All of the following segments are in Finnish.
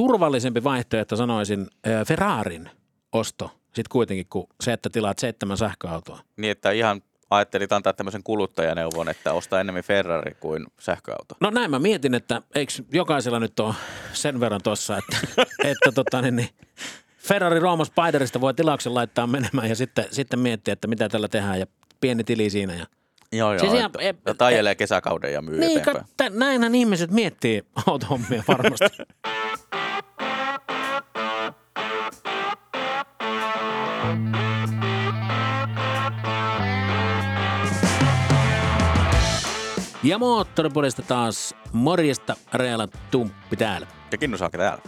turvallisempi vaihtoehto sanoisin Ferrarin osto sitten kuitenkin kuin se, että tilaat seitsemän sähköautoa. Niin, että ihan ajattelit antaa tämmöisen kuluttajaneuvon, että ostaa enemmän Ferrari kuin sähköauto. No näin mä mietin, että eikö jokaisella nyt ole sen verran tuossa, että, että tota, niin, niin, Ferrari Roma Spiderista voi tilauksen laittaa menemään ja sitten, sitten miettiä, että mitä tällä tehdään ja pieni tili siinä. Ja... Joo, joo. Siis ihan, e, e, tajelee kesäkauden ja myy niin, eteenpäin. Ka, näinhän ihmiset miettii autohommia varmasti. Ja moottoripodista taas morjesta Reala Tumppi täällä. Ja Kinnusaake täällä.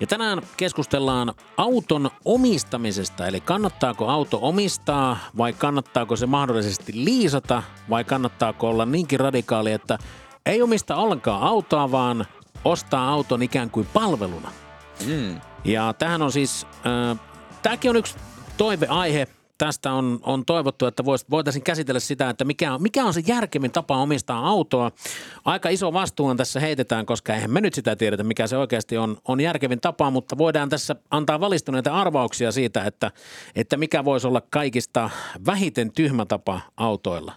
Ja tänään keskustellaan auton omistamisesta, eli kannattaako auto omistaa vai kannattaako se mahdollisesti liisata vai kannattaako olla niinkin radikaali, että ei omista ollenkaan autoa, vaan ostaa auton ikään kuin palveluna. Mm. Ja tähän on siis, äh, tämäkin on yksi toiveaihe – tästä on, on toivottu, että voitaisiin käsitellä sitä, että mikä on, mikä on se järkevin tapa omistaa autoa. Aika iso vastuun tässä heitetään, koska eihän me nyt sitä tiedetä, mikä se oikeasti on, on järkevin tapa, mutta voidaan tässä antaa valistuneita arvauksia siitä, että, että mikä voisi olla kaikista vähiten tyhmä tapa autoilla.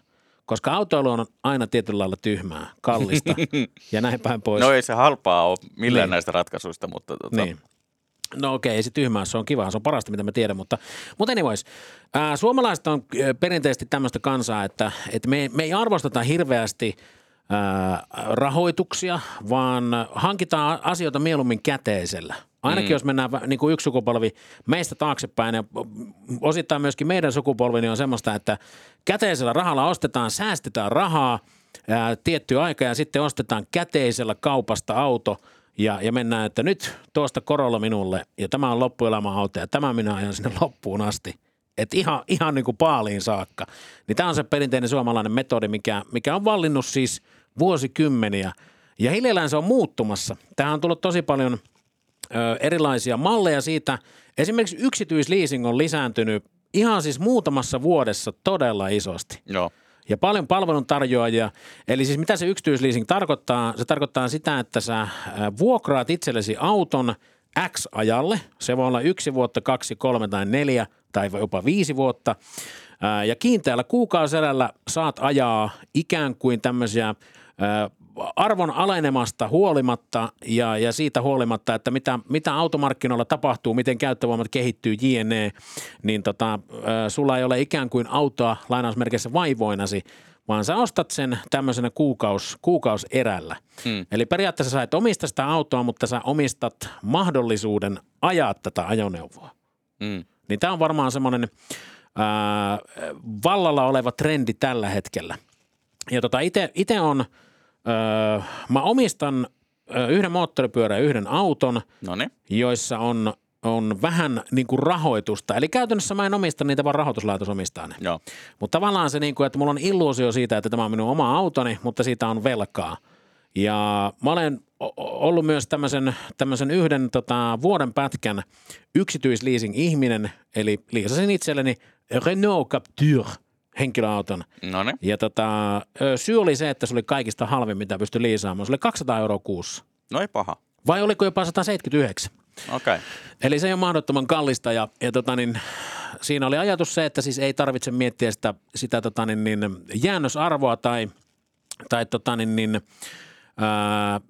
Koska autoilu on aina tietyllä lailla tyhmää, kallista ja näin päin pois. No ei se halpaa ole millään niin. näistä ratkaisuista, mutta tota, niin. No okei, ei se tyhmää, se on kiva, se on parasta mitä mä tiedän, mutta, mutta anyways, ää, suomalaiset on perinteisesti tämmöistä kansaa, että, että me, me ei arvosteta hirveästi ää, rahoituksia, vaan hankitaan asioita mieluummin käteisellä. Ainakin mm. jos mennään niin kuin yksi sukupolvi meistä taaksepäin ja osittain myöskin meidän sukupolvi niin on semmoista, että käteisellä rahalla ostetaan, säästetään rahaa ää, tietty aika ja sitten ostetaan käteisellä kaupasta auto – ja, ja mennään, että nyt tuosta korolla minulle ja tämä on loppuelämän auto ja tämä minä ajan sinne loppuun asti. Että ihan, ihan niin kuin paaliin saakka. Niin tämä on se perinteinen suomalainen metodi, mikä, mikä on vallinnut siis vuosikymmeniä. Ja hiljalleen se on muuttumassa. Tähän on tullut tosi paljon ö, erilaisia malleja siitä. Esimerkiksi yksityisleasing on lisääntynyt ihan siis muutamassa vuodessa todella isosti. Joo ja paljon palveluntarjoajia. Eli siis mitä se yksityisleasing tarkoittaa? Se tarkoittaa sitä, että sä äh, vuokraat itsellesi auton X ajalle. Se voi olla yksi vuotta, kaksi, kolme tai neljä tai jopa viisi vuotta. Äh, ja kiinteällä kuukauselällä saat ajaa ikään kuin tämmöisiä äh, arvon alenemasta huolimatta ja, ja siitä huolimatta, että mitä, mitä automarkkinoilla tapahtuu, miten käyttövoimat kehittyy, jne, niin tota, sulla ei ole ikään kuin autoa lainausmerkeissä vaivoinasi, vaan sä ostat sen tämmöisenä kuukaus, kuukauserällä. Hmm. Eli periaatteessa sä et omista sitä autoa, mutta sä omistat mahdollisuuden ajaa tätä ajoneuvoa. Hmm. Niin tämä on varmaan semmoinen vallalla oleva trendi tällä hetkellä. Ja tota itse on – Öö, mä omistan öö, yhden moottoripyörän ja yhden auton, Noniin. joissa on, on vähän niin kuin rahoitusta. Eli käytännössä mä en omista niitä, vaan rahoituslaitos omistaa ne. Joo. Mutta tavallaan se, niin kuin, että mulla on illuusio siitä, että tämä on minun oma autoni, mutta siitä on velkaa. Ja mä olen ollut myös tämmöisen, tämmöisen yhden tota, vuoden pätkän yksityisleasing-ihminen, eli liisasin itselleni Renault Captur – henkilöauton. No niin. Ja tota, syy oli se, että se oli kaikista halvin, mitä pystyi liisaamaan. Se oli 200 euroa kuussa. No ei paha. Vai oliko jopa 179? Okei. Okay. Eli se ei ole mahdottoman kallista ja, ja tota niin, siinä oli ajatus se, että siis ei tarvitse miettiä sitä, sitä tota niin, niin, jäännösarvoa tai, tai tota niin, niin, ää,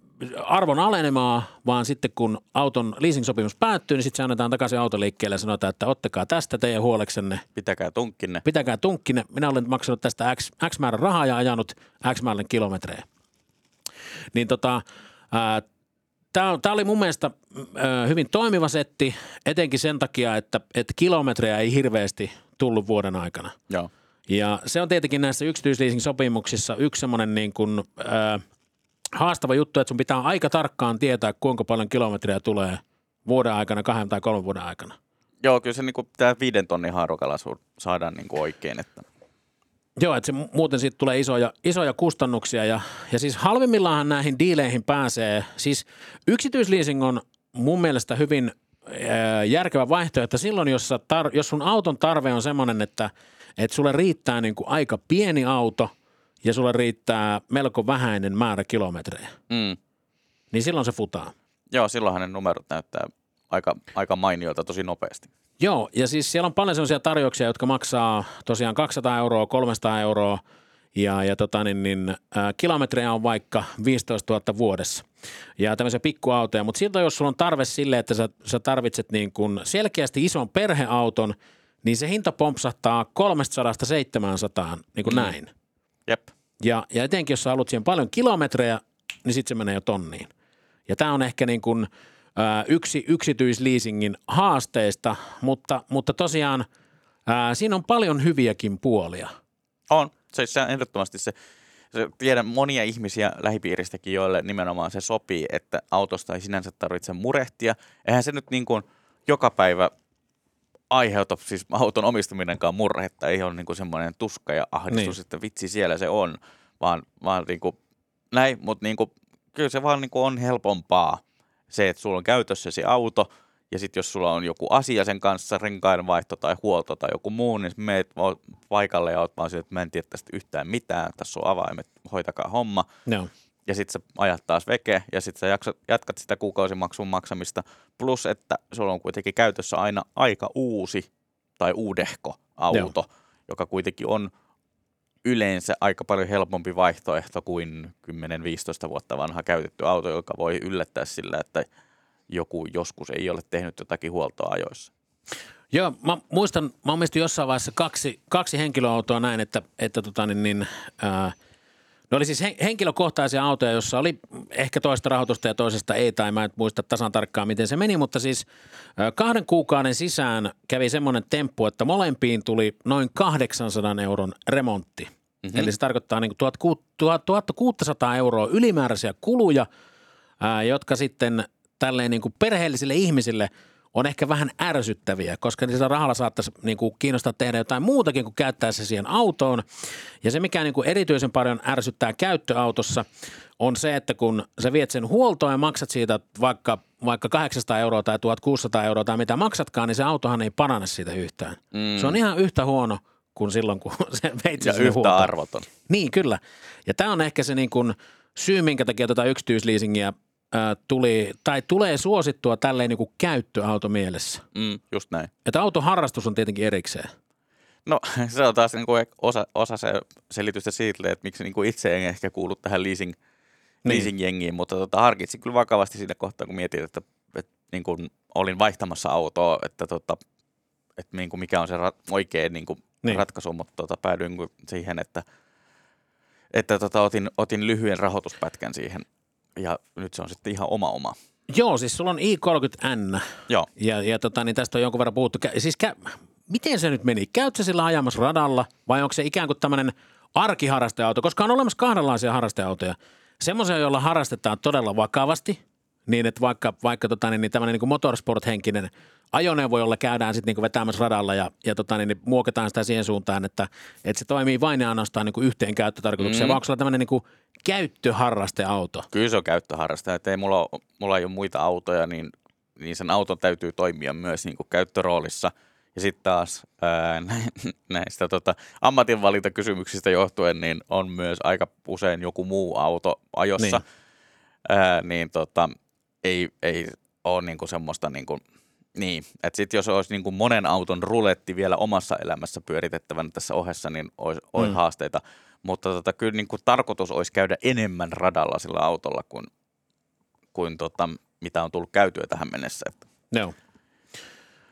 arvon alenemaa, vaan sitten kun auton leasing-sopimus päättyy, niin sitten se annetaan takaisin autoliikkeelle ja sanotaan, että ottakaa tästä teidän huoleksenne. Pitäkää tunkkinne. Pitäkää tunkkinne. Minä olen maksanut tästä X, X määrän rahaa ja ajanut X määrän kilometrejä. Niin tota, Tämä oli mun mielestä ää, hyvin toimiva setti, etenkin sen takia, että, että kilometrejä ei hirveästi tullut vuoden aikana. Joo. Ja se on tietenkin näissä yksityisleasing-sopimuksissa yksi semmoinen niin kuin, ää, haastava juttu, että sun pitää aika tarkkaan tietää, kuinka paljon kilometriä tulee vuoden aikana, kahden tai kolmen vuoden aikana. Joo, kyllä se niin kuin, tämä viiden tonnin haarukalla saadaan niin kuin oikein. Että. Joo, että se, muuten siitä tulee isoja, isoja kustannuksia ja, ja siis halvimmillaan näihin diileihin pääsee. Siis yksityisleasing on mun mielestä hyvin ää, järkevä vaihtoehto silloin, jos, tar- jos sun auton tarve on semmoinen, että, että sulle riittää niin kuin aika pieni auto – ja sulle riittää melko vähäinen määrä kilometrejä, mm. niin silloin se futaa. Joo, silloinhan ne numerot näyttää aika, aika mainioilta tosi nopeasti. Joo, ja siis siellä on paljon sellaisia tarjouksia, jotka maksaa tosiaan 200 euroa, 300 euroa ja, ja tota, niin, niin, ä, kilometrejä on vaikka 15 000 vuodessa ja tämmöisiä pikkuautoja, mutta siltä jos sulla on tarve sille, että sä, sä tarvitset niin kuin selkeästi ison perheauton, niin se hinta pompsahtaa 300-700, niin kuin mm. näin. Jep. Ja, ja etenkin, jos sä haluat siihen paljon kilometrejä, niin sitten se menee jo tonniin. Ja tämä on ehkä niin kuin, ä, yksi yksityisleasingin haasteista, mutta, mutta tosiaan ä, siinä on paljon hyviäkin puolia. On. Se, se on ehdottomasti se, se, tiedän monia ihmisiä lähipiiristäkin, joille nimenomaan se sopii, että autosta ei sinänsä tarvitse murehtia. Eihän se nyt niin kuin joka päivä aiheuta, siis auton omistaminenkaan murhetta, ei ole niin kuin semmoinen tuska ja ahdistus, niin. että vitsi siellä se on, vaan, vaan niin kuin näin, mutta niin kuin, kyllä se vaan niin kuin on helpompaa se, että sulla on käytössä se auto – ja sitten jos sulla on joku asia sen kanssa, renkainvaihto tai huolto tai joku muu, niin meet paikalle ja oot vaan sille, että mä en tiedä tästä yhtään mitään, tässä on avaimet, hoitakaa homma. No. Ja sitten sä ajat taas veke ja sitten sä jatkat sitä kuukausimaksun maksamista. Plus, että sulla on kuitenkin käytössä aina aika uusi tai uudehko auto, no. joka kuitenkin on yleensä aika paljon helpompi vaihtoehto kuin 10-15 vuotta vanha käytetty auto, joka voi yllättää sillä, että joku joskus ei ole tehnyt jotakin huoltoa ajoissa. Joo, mä muistan, mä omistin jossain vaiheessa kaksi, kaksi henkilöautoa näin, että, että tota niin, niin ää, ne oli siis henkilökohtaisia autoja, jossa oli ehkä toista rahoitusta ja toisesta ei, tai mä en muista tasan tarkkaan, miten se meni, mutta siis kahden kuukauden sisään kävi semmoinen temppu, että molempiin tuli noin 800 euron remontti. Mm-hmm. Eli se tarkoittaa niin 1600 euroa ylimääräisiä kuluja, jotka sitten tälleen niin kuin perheellisille ihmisille on ehkä vähän ärsyttäviä, koska niillä rahalla saattaisi niin kuin kiinnostaa tehdä jotain muutakin kuin käyttää se siihen autoon. Ja se, mikä niin kuin erityisen paljon ärsyttää käyttöautossa, on se, että kun sä viet sen huoltoon ja maksat siitä vaikka, vaikka 800 euroa tai 1600 euroa tai mitä maksatkaan, niin se autohan ei parane siitä yhtään. Mm. Se on ihan yhtä huono kuin silloin, kun se veit Ja yhtä huoltoon. arvoton. Niin, kyllä. Ja tämä on ehkä se niin kuin syy, minkä takia tätä yksityisleasingia tuli, tai tulee suosittua tälleen niin kuin käyttöauto mielessä. Mm, just näin. Että autoharrastus on tietenkin erikseen. No se on taas niin kuin osa, osa se selitystä siitä, että miksi niin kuin itse en ehkä kuulu tähän leasing, niin. leasing-jengiin, mutta tota, harkitsin kyllä vakavasti siinä kohtaa, kun mietin, että, että niin kuin olin vaihtamassa autoa, että, tota, että niin kuin mikä on se ra- oikea niin kuin niin. ratkaisu, mutta tota, päädyin siihen, että, että tota, otin, otin lyhyen rahoituspätkän siihen ja nyt se on sitten ihan oma oma. Joo, siis sulla on i30N. Joo. Ja, ja tota, niin tästä on jonkun verran puhuttu. Siis kä- miten se nyt meni? Käytkö sillä ajamassa radalla vai onko se ikään kuin tämmöinen arkiharrasteauto? Koska on olemassa kahdenlaisia harrasteautoja. Semmoisia, joilla harrastetaan todella vakavasti – niin, että vaikka, vaikka tota, niin, niin tämmöinen niin motorsport-henkinen ajoneuvo, jolla käydään sitten niin vetämässä radalla ja, ja tota, niin, niin muokataan sitä siihen suuntaan, että, että se toimii vain ja ainoastaan niin yhteen käyttötarkoitukseen, mm. vai onko sulla tämmöinen niin käyttöharrasteauto? Kyllä se on käyttöharraste, että ei mulla, mulla ei ole muita autoja, niin, niin sen auton täytyy toimia myös niin kuin käyttöroolissa. Ja sitten taas ää, näistä tota, ammatinvalintakysymyksistä johtuen, niin on myös aika usein joku muu auto ajossa. Niin. Ää, niin tota, ei, ei ole niinku semmoista niinku, niin, että sitten jos olisi niinku monen auton ruletti vielä omassa elämässä pyöritettävänä tässä ohessa, niin olisi, olisi mm. haasteita. Mutta tota, kyllä niinku tarkoitus olisi käydä enemmän radalla sillä autolla kuin, kuin tota, mitä on tullut käytyä tähän mennessä. Joo.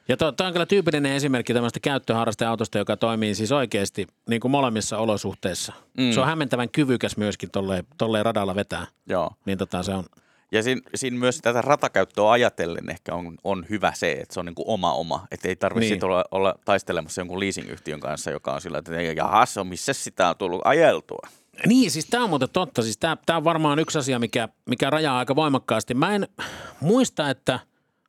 Ja tuo on kyllä tyypillinen esimerkki tämmöistä käyttöharrasteautosta, joka toimii siis oikeasti niin kuin molemmissa olosuhteissa. Mm. Se on hämmentävän kyvykäs myöskin tolleen, tolleen radalla vetää. Joo. Niin tota se on. Ja siinä, siinä myös tätä ratakäyttöä ajatellen ehkä on, on hyvä se, että se on niin kuin oma oma. Että ei tarvitse niin. olla, olla taistelemassa jonkun leasingyhtiön kanssa, joka on sillä, että jahas, on missä sitä on tullut ajeltua. Niin, siis tämä on muuten totta. Siis tämä on varmaan yksi asia, mikä, mikä rajaa aika voimakkaasti. Mä en muista, että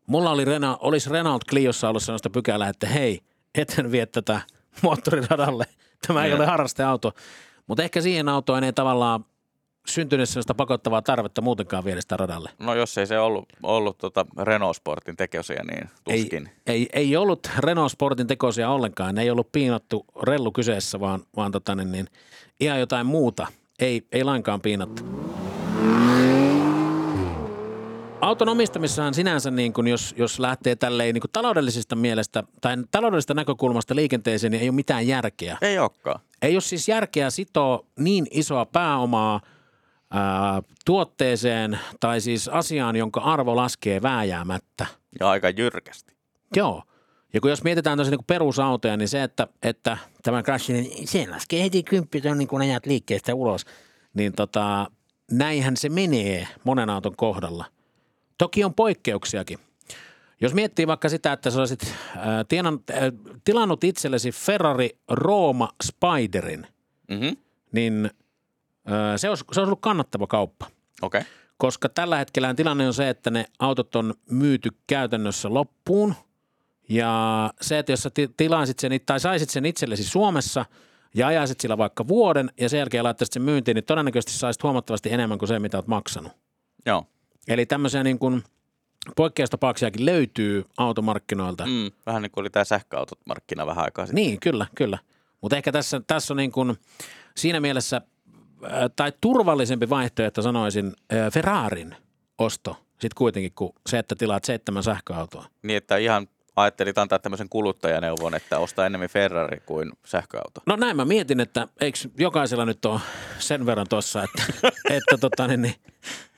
mulla oli Renault, olisi Renault Cliossa ollut sellaista pykälää, että hei, eten vie tätä moottoriradalle. Tämä ei ne. ole harrasteauto. Mutta ehkä siihen autoon ei tavallaan syntynyt sellaista pakottavaa tarvetta muutenkaan viedä sitä radalle. No jos ei se ollut, ollut tota Renault Sportin tekosia, niin tuskin. Ei, ei, ei ollut Renault Sportin tekosia ollenkaan. Ei ollut piinattu rellu kyseessä, vaan, vaan tota, niin, niin, ihan jotain muuta. Ei, ei lainkaan piinattu. auton omistamissahan sinänsä, niin kun jos, jos lähtee tälleen niin kuin taloudellisesta mielestä tai taloudellisesta näkökulmasta liikenteeseen, niin ei ole mitään järkeä. Ei olekaan. Ei ole siis järkeä sitoa niin isoa pääomaa ää, tuotteeseen tai siis asiaan, jonka arvo laskee vääjäämättä. Ja aika jyrkästi. Joo. Ja kun jos mietitään tosiaan niin perusautoja, niin se, että, että tämä crash, niin se laskee heti kymppi niin kun ajat liikkeestä ulos, niin tota, näinhän se menee monen auton kohdalla. Toki on poikkeuksiakin. Jos miettii vaikka sitä, että sä olisit äh, tienan, äh, tilannut itsellesi Ferrari Roma Spiderin, Mm-hmm. niin se, olisi, se olisi ollut kannattava kauppa. Okei. Okay. Koska tällä hetkellä tilanne on se, että ne autot on myyty käytännössä loppuun. Ja se, että jos sä ti- tilaisit sen, tai saisit sen itsellesi Suomessa ja ajaisit sillä vaikka vuoden ja sen jälkeen laittaisit sen myyntiin, niin todennäköisesti saisit huomattavasti enemmän kuin se, mitä olet maksanut. Joo. Eli tämmöisiä niin kuin poikkeustapauksiakin löytyy automarkkinoilta. Mm, vähän niin kuin oli tämä sähköautot markkina vähän aikaa sitten. Niin, kyllä, kyllä. Mutta ehkä tässä, tässä on niin kuin siinä mielessä, tai turvallisempi vaihtoehto sanoisin, äh, Ferrarin osto sitten kuitenkin kuin se, että tilaat seitsemän sähköautoa. Niin, että ihan ajattelit antaa tämmöisen kuluttajaneuvon, että ostaa enemmän Ferrari kuin sähköauto. No näin mä mietin, että eikö jokaisella nyt ole sen verran tuossa, että, että tota, niin, niin,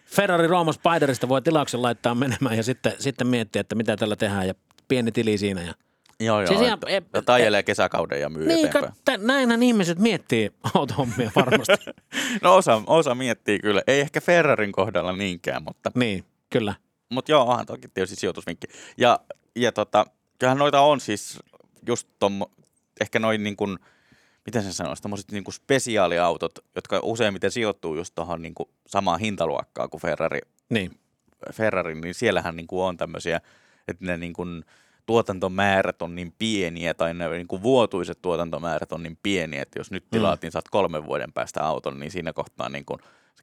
Ferrari Roma Spiderista voi tilauksen laittaa menemään ja sitten, sitten miettiä, että mitä tällä tehdään ja pieni tili siinä. Ja... Joo, joo. Siis ihan- Siis e- ja ajelee kesäkauden ja myy Niin, eteenpäin. kat, näinhän ihmiset miettii autohommia varmasti. No osa, osa miettii kyllä. Ei ehkä Ferrarin kohdalla niinkään, mutta, niin, kyllä. mutta joo, onhan toki tietysti sijoitusvinkki. Ja, ja tota, kyllähän noita on siis just tommo, ehkä noin niin kuin, miten sen sanoisi, tommoset niin kuin spesiaaliautot, jotka useimmiten sijoittuu just tuohon niin kuin samaan hintaluokkaan kuin Ferrari, Niin, Ferrari, niin siellähän niin kuin on tämmöisiä, että ne niin kuin tuotantomäärät on niin pieniä tai ne niin kuin vuotuiset tuotantomäärät on niin pieniä, että jos nyt tilaat, niin saat kolmen vuoden päästä auton, niin siinä kohtaa niin kuin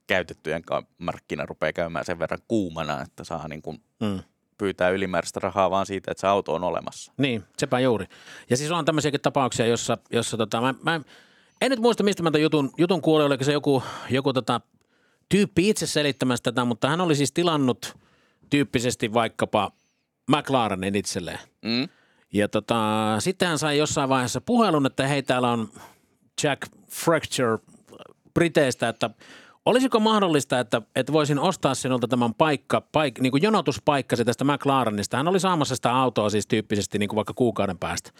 käytettyjen markkina rupeaa käymään sen verran kuumana, että saa niin kuin mm. pyytää ylimääräistä rahaa vaan siitä, että se auto on olemassa. Niin, sepä juuri. Ja siis on tämmöisiäkin tapauksia, jossa, jossa tota, mä, mä, en nyt muista, mistä mä tämän jutun, jutun kuulin, oliko se joku, joku tota, tyyppi itse selittämässä tätä, mutta hän oli siis tilannut tyyppisesti vaikkapa McLarenin itselleen. Mm? Ja tota, sitten hän sai jossain vaiheessa puhelun, että hei täällä on Jack Fracture Briteistä, että olisiko mahdollista, että, että voisin ostaa sinulta tämän paikka, paik, niin kuin jonotuspaikkasi tästä McLarenista. Hän oli saamassa sitä autoa siis tyyppisesti niin kuin vaikka kuukauden päästä.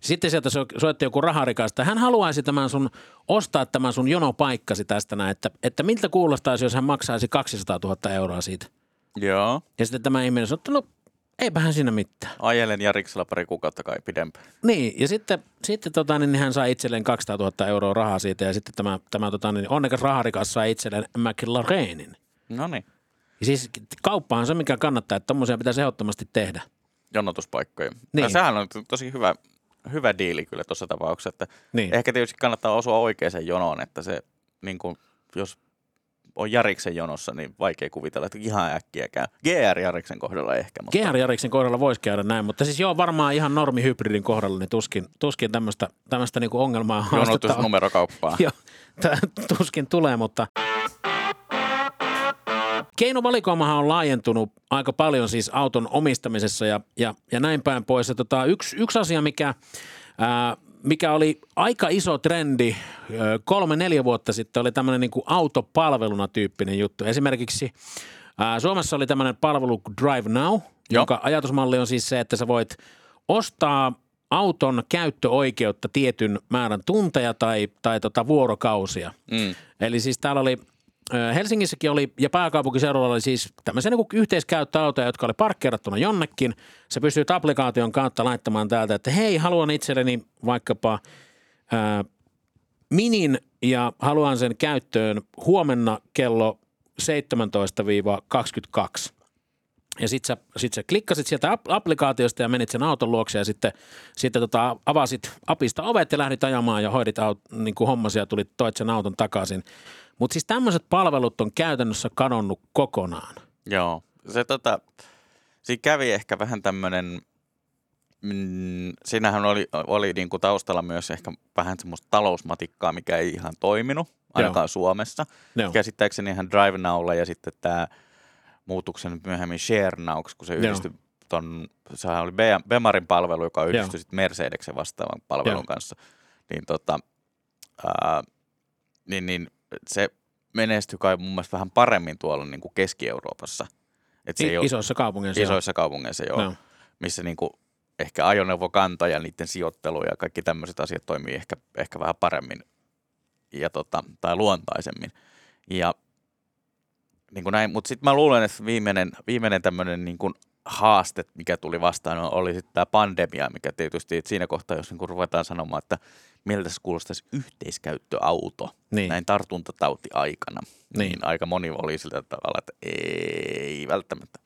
Sitten sieltä so- soitti joku raharikasta. Hän haluaisi tämän sun, ostaa tämän sun jonopaikkasi tästä näin, että, että miltä kuulostaisi, jos hän maksaisi 200 000 euroa siitä. Joo. Ja sitten tämä ihminen sanoi, että no eipähän siinä mitään. Ajelen Jariksella pari kuukautta kai pidempään. Niin, ja sitten, sitten tota, niin hän sai itselleen 200 000 euroa rahaa siitä ja sitten tämä, tämä tota, niin onnekas raharikas sai itselleen McLarenin. No niin. Ja siis kauppahan se, mikä kannattaa, että tommosia pitäisi ehdottomasti tehdä. Jonotuspaikkoja. Niin. Niin. Sehän on tosi hyvä, hyvä diili kyllä tuossa tapauksessa. Että Niin. Ehkä tietysti kannattaa osua oikeaan jonoon, että se, niin kuin, jos on Jariksen jonossa, niin vaikea kuvitella, että ihan äkkiä käy. GR Jariksen kohdalla ehkä, mutta GR Jariksen kohdalla voisi käydä näin, mutta siis joo, varmaan ihan normihybridin kohdalla, niin tuskin, tuskin tämmöistä, tämmöistä niinku ongelmaa haastetta jonotus on. numerokauppaan. Joo, tuskin tulee, mutta keinovalikoimahan on laajentunut aika paljon siis auton omistamisessa ja, ja, ja näin päin pois. Ja tota, yksi, yksi asia, mikä, ää, mikä oli aika iso trendi ö, kolme-neljä vuotta sitten, oli tämmöinen niin autopalveluna tyyppinen juttu. Esimerkiksi ää, Suomessa oli tämmöinen palvelu Drive Now, jonka ajatusmalli on siis se, että sä voit ostaa auton käyttöoikeutta tietyn määrän tunteja tai, tai tota vuorokausia. Mm. Eli siis täällä oli, Helsingissäkin oli ja pääkaupunkiseudulla oli siis tämmöisiä niin yhteiskäyttöautoja, jotka oli parkkeerattuna jonnekin. Se pystyy applikaation kautta laittamaan täältä, että hei, haluan itselleni vaikkapa ää, minin ja haluan sen käyttöön huomenna kello 17-22. Ja sit sä, sit sä klikkasit sieltä app- applikaatiosta ja menit sen auton luokse ja sitten, sitten tota, avasit apista ovet ja lähdit ajamaan ja hoidit aut, niin kuin hommasi ja tulit toit sen auton takaisin. Mutta siis tämmöiset palvelut on käytännössä kadonnut kokonaan. Joo. Se tota, siinä kävi ehkä vähän tämmöinen, mm, siinähän oli, oli niinku taustalla myös ehkä vähän semmoista talousmatikkaa, mikä ei ihan toiminut, ainakaan Suomessa. Joo. Käsittääkseni ihan Drive Nowlla ja sitten tämä muutuksen myöhemmin Shernauks, kun se yhdistyi ton, sehän oli Be- Bemarin palvelu, joka yhdistyi sitten Mercedeksen vastaavan palvelun Joo. kanssa. Niin, tota, ää, niin, niin se menestyi kai mun mielestä vähän paremmin tuolla niin kuin Keski-Euroopassa. Et se ei I, ole isoissa kaupungeissa. joo. isoissa kaupungeissa, joo, Joo. missä niin kuin ehkä ajoneuvokanta ja niiden sijoittelu ja kaikki tämmöiset asiat toimii ehkä, ehkä vähän paremmin ja tota, tai luontaisemmin. Ja niin kuin näin, mutta sitten mä luulen, että viimeinen, viimeinen tämmöinen niin kuin haaste, mikä tuli vastaan, oli sitten tämä pandemia, mikä tietysti että siinä kohtaa, jos niin kuin ruvetaan sanomaan, että miltä se kuulostaisi yhteiskäyttöauto Niin. näin tartuntatauti aikana, Niin. niin. aika moni oli sillä tavalla, että ei välttämättä.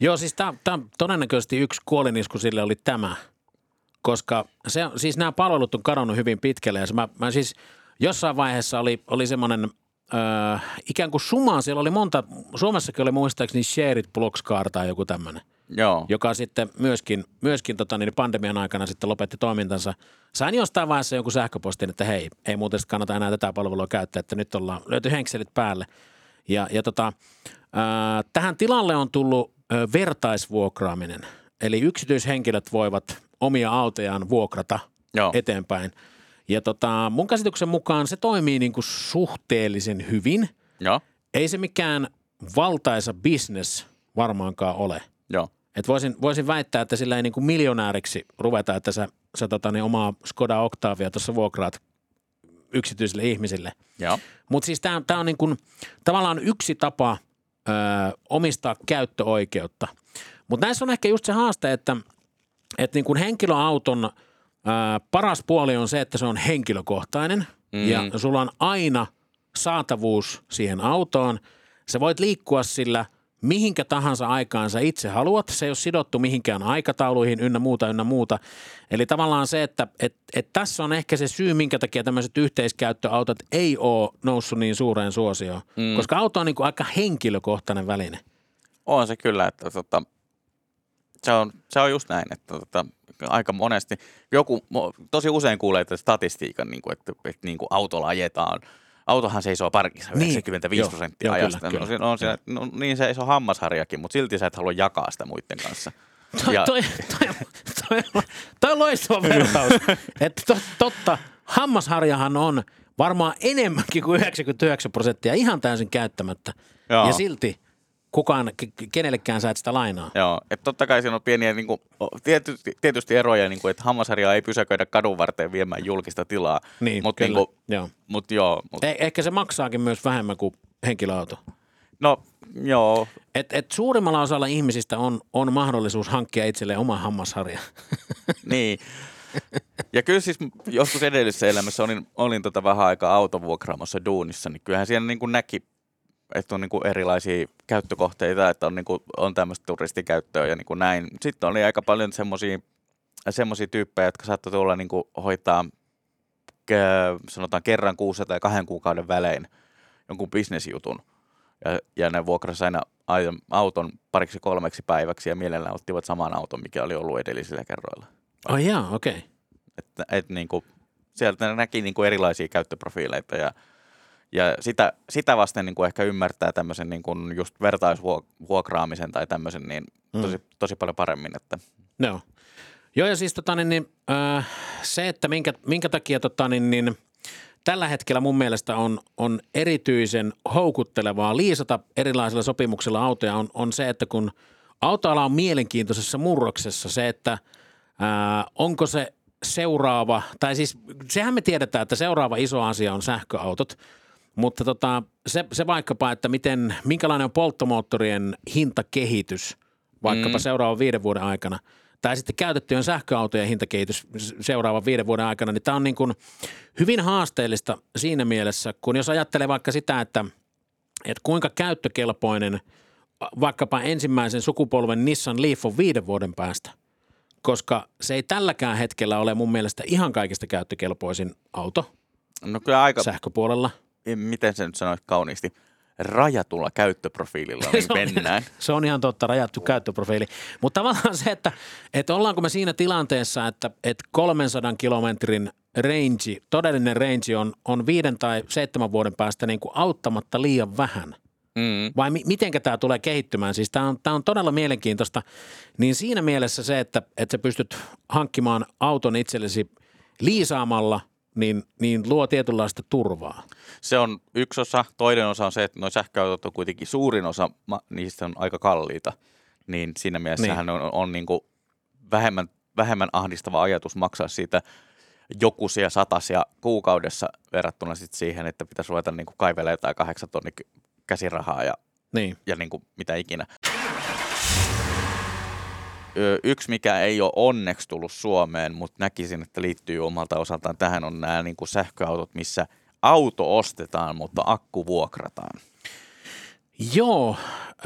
Joo, siis tämä todennäköisesti yksi kuolinisku sille oli tämä, koska se, siis nämä palvelut on kadonnut hyvin pitkälle ja se, mä, mä siis jossain vaiheessa oli, oli semmoinen öö, ikään kuin suma, siellä oli monta, Suomessakin oli muistaakseni Shared Blockscar tai joku tämmöinen, Joo, joka sitten myöskin, myöskin tota, niin pandemian aikana sitten lopetti toimintansa. Sain jostain vaiheessa joku sähköpostin, että hei, ei muuten kannata enää tätä palvelua käyttää, että nyt ollaan löyty henkselit päälle. Ja, ja tota, ää, tähän tilalle on tullut ö, vertaisvuokraaminen. Eli yksityishenkilöt voivat omia autojaan vuokrata joo, eteenpäin. Ja tota, mun käsityksen mukaan se toimii niin kuin suhteellisen hyvin. joo, Ei se mikään valtaisa business varmaankaan ole. joo, Et voisin, voisin väittää, että sillä ei niin kuin miljonääriksi ruveta, että sä, sä tota, niin omaa Skoda Octavia tuossa vuokraat yksityisille ihmisille. joo, Mutta siis tämä on niin kuin, tavallaan yksi tapa ö, omistaa käyttöoikeutta. Mutta näissä on ehkä just se haaste, että, että niin kuin henkilöauton ö, paras puoli on se, että se on henkilökohtainen mm. ja sulla on aina saatavuus siihen autoon. Sä voit liikkua sillä mihinkä tahansa aikaan sä itse haluat. Se ei ole sidottu mihinkään aikatauluihin ynnä muuta, ynnä muuta. Eli tavallaan se, että et, et tässä on ehkä se syy, minkä takia tämmöiset yhteiskäyttöautot ei ole noussut niin suureen suosioon. Mm. Koska auto on niin kuin aika henkilökohtainen väline. on se kyllä, että tota, se, on, se on just näin, että tota, aika monesti, joku, tosi usein kuulee että statistiikan, niin kuin, että, että niin kuin autolla ajetaan, autohan seisoo parkissa Niin, 95 joo, prosenttia joo, ajasta. kyllä, no, kyllä, siinä on siinä, no, niin se iso hammasharjakin, mutta silti sä et halua jakaa sitä muiden kanssa. Toi, Ja- toi, toi, toi, toi, toi on loistava vertaus. että to, totta, hammasharjahan on varmaan enemmänkin kuin 99 prosenttia ihan täysin käyttämättä. Joo. Ja silti kukaan, ke- kenellekään sä et sitä lainaa. Joo, että totta kai siinä on pieniä niin kuin, tietysti, tietysti eroja, niin kuin, että hammasharjaa ei pysäköidä kadun varteen viemään julkista tilaa. Niin, mutta kyllä. niin kuin, Joo. mut joo, mut, Eh, ehkä se maksaakin myös vähemmän kuin henkilöauto. no joo, Et, et suurimmalla osalla ihmisistä on, on mahdollisuus hankkia itselleen oma hammasharja. niin. Ja kyllä siis joskus edellisessä elämässä olin, olin tota vähän aikaa autovuokraamassa duunissa, niin kyllähän siellä niin kuin näki, että on niin kuin erilaisia käyttökohteita, että on, niin kuin, on tämmöistä turistikäyttöä ja niin kuin näin. Sitten oli aika paljon semmoisia semmoisia tyyppejä, jotka saattoi tulla niin kuin hoitaa sanotaan kerran kuussa tai kahden kuukauden välein jonkun bisnesjutun. Ja, ja ne vuokrasi aina ai- auton pariksi kolmeksi päiväksi ja mielellään ottivat saman auton, mikä oli ollut edellisillä kerroilla. Oh jaa, okei. Okay. Että et niin kuin, sieltä näki niin kuin erilaisia käyttöprofiileita ja, ja sitä, sitä vasten niin kuin ehkä ymmärtää tämmöisen niin kuin just vertaisvuokraamisen tai tämmöisen niin tosi, tosi paljon paremmin. Että, Joo. Joo, ja siis tota, niin, niin, äh, se, että minkä, minkä takia tota, niin, niin, tällä hetkellä mun mielestä on, on erityisen houkuttelevaa liisata erilaisilla sopimuksilla autoja, on, on se, että kun autoala on mielenkiintoisessa murroksessa, se, että äh, onko se seuraava, tai siis sehän me tiedetään, että seuraava iso asia on sähköautot, mutta tota, se, se vaikkapa, että miten, minkälainen on polttomoottorien hintakehitys vaikkapa mm. seuraavan viiden vuoden aikana, tai sitten käytettyjen sähköautojen hintakehitys seuraavan viiden vuoden aikana, niin tämä on niin kuin hyvin haasteellista siinä mielessä, kun jos ajattelee vaikka sitä, että, että kuinka käyttökelpoinen vaikkapa ensimmäisen sukupolven Nissan Leaf on viiden vuoden päästä, koska se ei tälläkään hetkellä ole mun mielestä ihan kaikista käyttökelpoisin auto no kyllä aika, sähköpuolella. Miten se nyt sanoit kauniisti, rajatulla käyttöprofiililla niin Se on- mennään. Se on ihan totta, rajattu käyttöprofiili. Mutta tavallaan se, että, että ollaanko me siinä tilanteessa, että, että 300 kilometrin range, todellinen range on, on viiden tai seitsemän vuoden päästä niin kuin auttamatta liian vähän. Mm. vai mi- mitenkä tämä tulee kehittymään? Siis tämä on, tää on todella mielenkiintoista. Niin siinä mielessä se, että, että sä pystyt hankkimaan auton itsellesi liisaamalla, niin, niin luo tietynlaista turvaa. Se on yksi osa. Toinen osa on se, että nuo sähköautot on kuitenkin suurin osa, niistä on aika kalliita. Niin siinä mielessähän on, on niin kuin vähemmän, vähemmän ahdistava ajatus maksaa siitä jokuisia satasia kuukaudessa verrattuna sit siihen, että pitäisi ruveta niin kuin kaivelemaan jotain kahdeksan tonni ky- käsirahaa ja, Niin. ja niin kuin mitä ikinä. Yksi, mikä ei ole onneksi tullut Suomeen, mutta näkisin, että liittyy omalta osaltaan tähän, on nämä niin kuin sähköautot, missä auto ostetaan, mutta akku vuokrataan. Joo,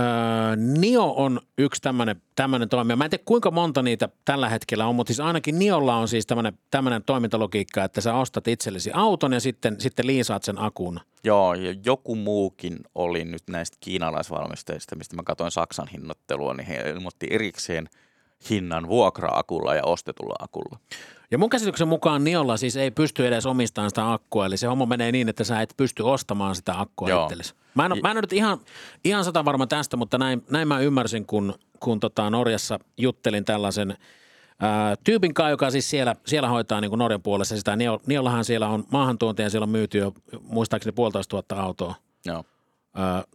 äh, Nio on yksi tämmöinen, toimija. Mä en tiedä kuinka monta niitä tällä hetkellä on, mutta siis ainakin Niolla on siis tämmöinen, toimintalogiikka, että sä ostat itsellesi auton ja sitten, sitten liisaat sen akun. Joo, ja joku muukin oli nyt näistä kiinalaisvalmistajista, mistä mä katsoin Saksan hinnoittelua, niin he ilmoitti erikseen hinnan vuokra-akulla ja ostetulla akulla. Ja mun käsityksen mukaan Niolla siis ei pysty edes omistamaan sitä akkua, eli se homma menee niin, että sä et pysty ostamaan sitä akkua Joo. itsellesi. Mä en, mä en ole nyt ihan, ihan sata varma tästä, mutta näin, näin mä ymmärsin, kun, kun tota Norjassa juttelin tällaisen ää, tyypin kanssa, joka siis siellä, siellä hoitaa niin kuin Norjan puolessa sitä. Nio, Niollahan siellä on maahantuontia ja siellä on myyty jo muistaakseni puolitoista tuhatta autoa Joo.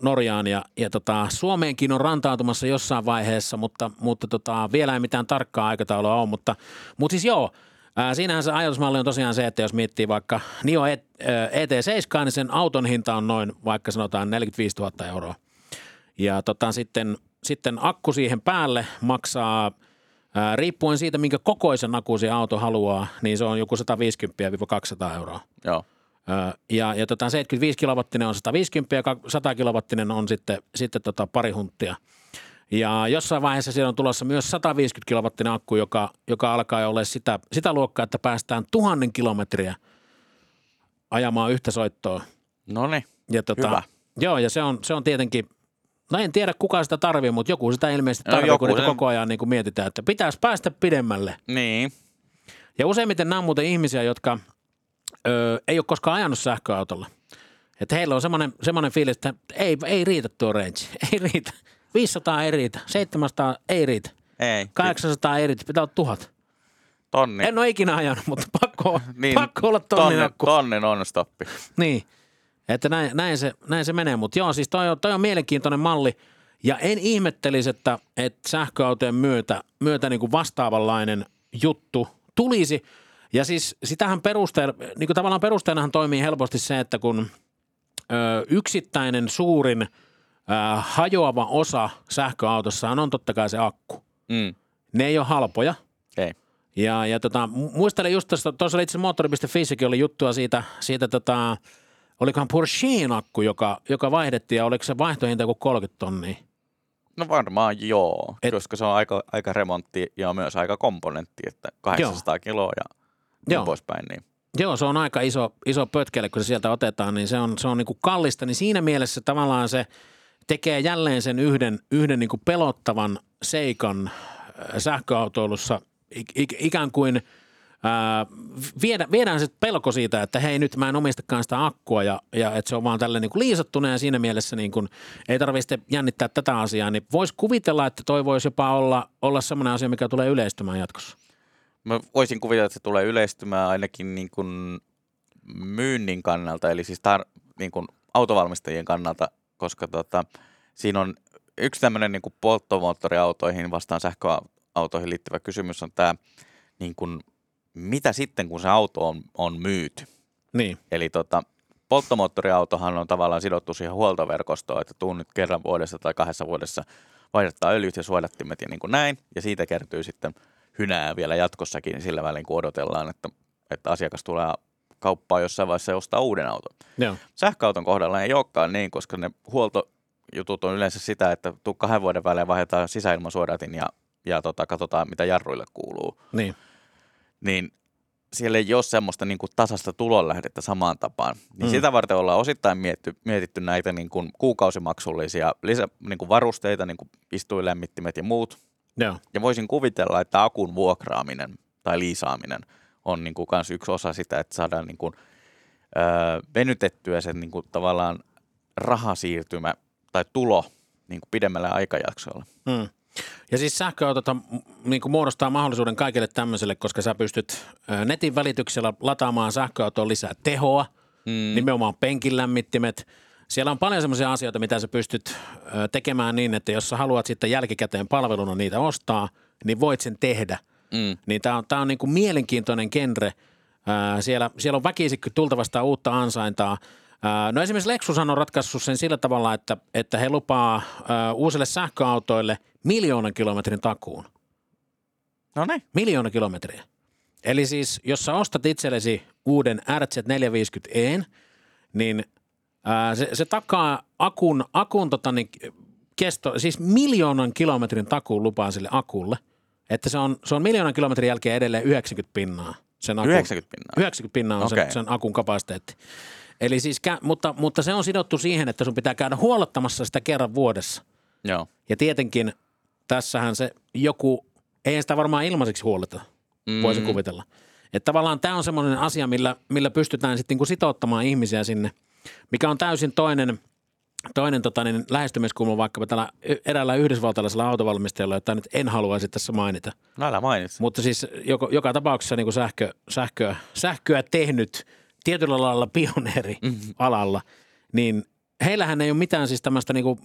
Norjaan ja, ja tota, Suomeenkin on rantautumassa jossain vaiheessa, mutta, mutta tota, vielä ei mitään tarkkaa aikataulua ole, mutta, mutta siis joo, ää, siinähän se ajatusmalli on tosiaan se, että jos miettii vaikka Nio E- ö, ET7, niin sen auton hinta on noin vaikka sanotaan 45 000 euroa. Ja tota, sitten, sitten akku siihen päälle maksaa, ää, riippuen siitä, minkä kokoisen akku se auto haluaa, niin se on joku 150-200 euroa. Joo. Ja, ja tota 75 kilowattinen on 150 ja 100 kilowattinen on sitten, sitten tota pari hunttia. Ja jossain vaiheessa siellä on tulossa myös 150 kilowattinen akku, joka, joka alkaa jo olla sitä, sitä luokkaa, että päästään tuhannen kilometriä ajamaan yhtä soittoa. No niin. Tota, Hyvä. Joo, ja se on, se on tietenkin, no en tiedä kuka sitä tarvii, mutta joku sitä ilmeisesti No tarvii, joku kun niitä sen- koko ajan niin kuin mietitään, että pitäisi päästä pidemmälle. Niin. Ja useimmiten nämä on muuten ihmisiä, jotka ö, ei ole koskaan ajanut sähköautolla. Että heillä on semmoinen, semmoinen fiilis, että ei, ei riitä tuo range, ei riitä. 500 ei riitä, 700 ei riitä, Ei. 800 ei riitä, pitää olla tuhat. Tonni. En ole ikinä ajanut, mutta pakko, niin, pakko olla tonnin tonne, akku. tonne non-stoppi. Niin, että näin, näin, se, näin se menee. Mutta joo, siis toi on, toi on mielenkiintoinen malli. Ja en ihmettelisi, että, että sähköautojen myötä, myötä niin kuin vastaavanlainen juttu tulisi. Ja siis sitähän perusteella, niin kuin tavallaan perusteenahan toimii helposti se, että kun ö, yksittäinen suurin ö, hajoava osa sähköautossa on totta kai se akku. Mm. Ne ei ole halpoja. Ei. Ja, ja tota, mu- muistelen just tuossa, tuossa oli itse moottori.fissäkin oli juttua siitä, siitä tota, olikohan Porscheen akku, joka, joka vaihdettiin ja oliko se vaihtohinta joku 30 tonnia? No varmaan joo, Et- koska se on aika, aika remontti ja myös aika komponentti, että 800 kiloa ja Joo. niin poispäin. Niin. Joo, se on aika iso, iso pötkele, kun se sieltä otetaan, niin se on, se on niin kuin kallista. Niin siinä mielessä tavallaan se tekee jälleen sen yhden, yhden niin kuin pelottavan seikan äh, sähköautoilussa ik, ik, ikään kuin ää, viedä, viedään se pelko siitä, että hei nyt mä en omistakaan sitä akkua ja, ja että se on vaan tälle niin liisattuna ja siinä mielessä niin kuin ei tarvitse jännittää tätä asiaa, niin voisi kuvitella, että toi voisi jopa olla, olla semmoinen asia, mikä tulee yleistymään jatkossa. Mä voisin kuvitella, että se tulee yleistymään ainakin niin kuin myynnin kannalta, eli siis tar- niin kuin autovalmistajien kannalta, koska tota, siinä on yksi tämmöinen niin kuin polttomoottoriautoihin vastaan sähköautoihin liittyvä kysymys on tämä, niin kuin, mitä sitten kun se auto on, on myyty. Niin, Eli tota, polttomoottoriautohan on tavallaan sidottu siihen huoltoverkostoon, että tuu nyt kerran vuodessa tai kahdessa vuodessa vaihdattaa öljyt ja suodattimet ja niin kuin näin. Ja siitä kertyy sitten hynää vielä jatkossakin sillä välin, kun odotellaan, että, että asiakas tulee kauppaan jossain vaiheessa ja ostaa uuden auton. joo, Sähköauton kohdalla ei olekaan niin, koska ne huoltojutut on yleensä sitä, että tuu kahden vuoden välein vaihdetaan sisäilmasuodatin ja, ja tota, katsotaan, mitä jarruille kuuluu niin, niin siellä ei ole semmoista niin kuin tasasta tulonlähdettä samaan tapaan. Niin Mm. mm. sitä varten ollaan osittain mietitty, mietitty näitä niin kuin kuukausimaksullisia lisä, niin kuin varusteita, niin kuin istuinlämmittimet ja muut. Joo, Ja voisin kuvitella, että akun vuokraaminen tai liisaaminen on niin kuin kans yksi osa sitä, että saadaan niin kuin, öö, venytettyä sen niin kuin tavallaan rahasiirtymä tai tulo niin kuin pidemmällä aikajaksolla. Mm. Ja siis sähköautot niin muodostaa mahdollisuuden kaikille tämmöiselle, koska sä pystyt netin välityksellä lataamaan sähköautoon lisää tehoa, mm. nimenomaan penkin lämmittimet. Siellä on paljon semmoisia asioita, mitä sä pystyt tekemään niin, että jos sä haluat sitten jälkikäteen palveluna niitä ostaa, niin voit sen tehdä. Mm. Niin tämä on, tää on niin kuin mielenkiintoinen genre. Siellä, siellä on väkisikky tultavasta uutta ansaintaa – No esimerkiksi Lexus on ratkaissut sen sillä tavalla, että, että he lupaa uusille sähköautoille miljoonan kilometrin takuun. No niin. Miljoona kilometriä. Eli siis, jos sä ostat itsellesi uuden RZ450e, niin ää, se, se takaa akun, akun tota, niin, kesto, siis miljoonan kilometrin takuun lupaa sille akulle. Että se on, se on miljoonan kilometrin jälkeen edelleen 90 pinnaa. Sen akun, 90 pinnaa? 90 pinnaa on okay. sen, sen akun kapasiteetti. Eli siis, mutta, mutta se on sidottu siihen, että sun pitää käydä huolottamassa sitä kerran vuodessa. Joo. Ja tietenkin tässähän se joku, ei sitä varmaan ilmaiseksi huoleta, mm. voisi kuvitella. Että tavallaan tämä on semmoinen asia, millä, millä pystytään sitten niin sitouttamaan ihmisiä sinne, mikä on täysin toinen, toinen tota, niin lähestymiskulma vaikkapa tällä eräällä yhdysvaltalaisella autovalmistajalla, jota nyt en haluaisi tässä mainita. No älä mainitse. Mutta siis joka, joka tapauksessa niin sähkö, sähköä, sähköä tehnyt – tietyllä lailla pioneeri mm-hmm. alalla, niin heillähän ei ole mitään siis tämmöistä niinku,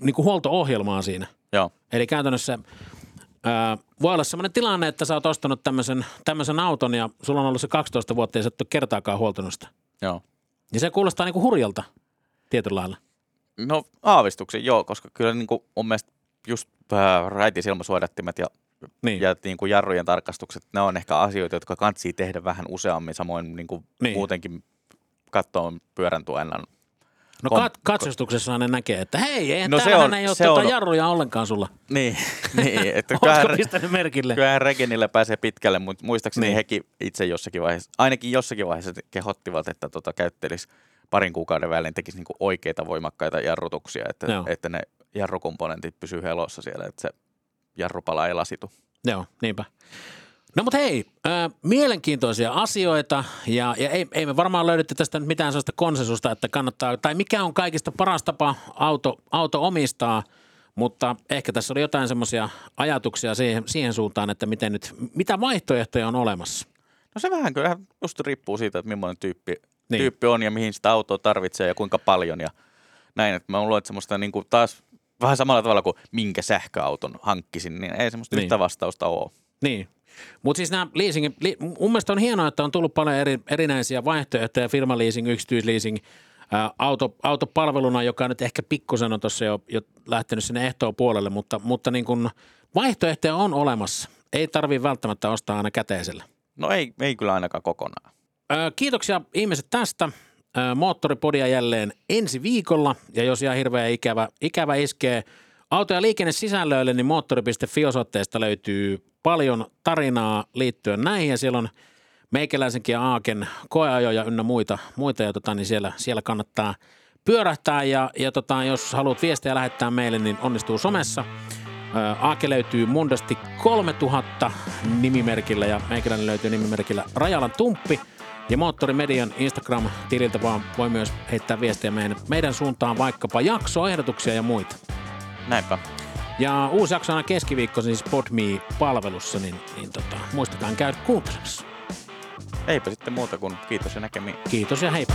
niinku huolto-ohjelmaa siinä. Joo. Eli käytännössä ää, voi olla sellainen tilanne, että sä oot ostanut tämmöisen, tämmöisen auton ja sulla on ollut se 12 vuotta ja sä et ole kertaakaan huoltanut sitä. Joo. Ja se kuulostaa niinku hurjalta tietyllä lailla. No aavistuksen joo, koska kyllä niinku mun mielestä just äh, raitisilmasuodattimet ja niin. Ja niin kuin jarrujen tarkastukset, ne on ehkä asioita, jotka kantsii tehdä vähän useammin, samoin niin kuin niin. muutenkin katsoa pyörän tuennan. No kat- katsastuksessa ne näkee, että hei, ei, no se on, ei ole se tuota on... jarruja ollenkaan sulla. Niin, niin että kyllähän, pistänyt merkille? Kyllähän Regenille pääsee pitkälle, mutta muistaakseni niin. hekin itse jossakin vaiheessa, ainakin jossakin vaiheessa kehottivat, että tota, käyttelisi parin kuukauden välein tekisi niinku oikeita voimakkaita jarrutuksia, että, että ne jarrukomponentit pysyy helossa siellä, että se jarrupala ei lasitu. Joo, niinpä. No mutta hei, äh, mielenkiintoisia asioita ja, ja ei, ei me varmaan löydetty tästä nyt mitään sellaista konsensusta, että kannattaa, tai mikä on kaikista paras tapa auto, auto omistaa, mutta ehkä tässä oli jotain semmoisia ajatuksia siihen, siihen suuntaan, että miten nyt, mitä vaihtoehtoja on olemassa. No se vähän kyllä just riippuu siitä, että millainen tyyppi, niin. tyyppi on ja mihin sitä autoa tarvitsee ja kuinka paljon ja näin. Että mä luulen, että semmoista niin kuin taas vähän samalla tavalla kuin minkä sähköauton hankkisin, niin ei semmoista niin. yhtä vastausta ole. Niin. Mutta siis nämä leasing, li, mun mielestä on hienoa, että on tullut paljon eri, erinäisiä vaihtoehtoja, firmaleasing, yksityisleasing, ää, auto, autopalveluna, joka nyt ehkä pikkusen on tuossa jo, jo lähtenyt sinne ehtoon puolelle, mutta, mutta niin kun vaihtoehtoja on olemassa. Ei tarvitse välttämättä ostaa aina käteisellä. No ei, ei kyllä ainakaan kokonaan. Ää, kiitoksia ihmiset tästä moottoripodia jälleen ensi viikolla. Ja jos ihan hirveä ikävä, ikävä iskee auto- ja liikennesisällöille, niin moottori.fi-osoitteesta löytyy paljon tarinaa liittyen näihin. Ja siellä on meikäläisenkin ja Aaken koeajoja ynnä muita, muita ja tota, niin siellä, siellä kannattaa pyörähtää. Ja, ja tota, jos haluat viestejä lähettää meille, niin onnistuu somessa. Aake löytyy Mundasti 3000 nimimerkillä ja meikäläinen löytyy nimimerkillä Rajalan Tumppi – ja Moottorimedian Instagram-tililtä vaan voi myös heittää viestiä meidän, meidän suuntaan vaikkapa jaksoehdotuksia ja muita. Näinpä. Ja uusi jakso aina keskiviikko siis PodMe-palvelussa, niin, niin tota, muistakaa käydä kuuntelemassa. Eipä sitten muuta kuin kiitos ja näkemiin. Kiitos ja heippa.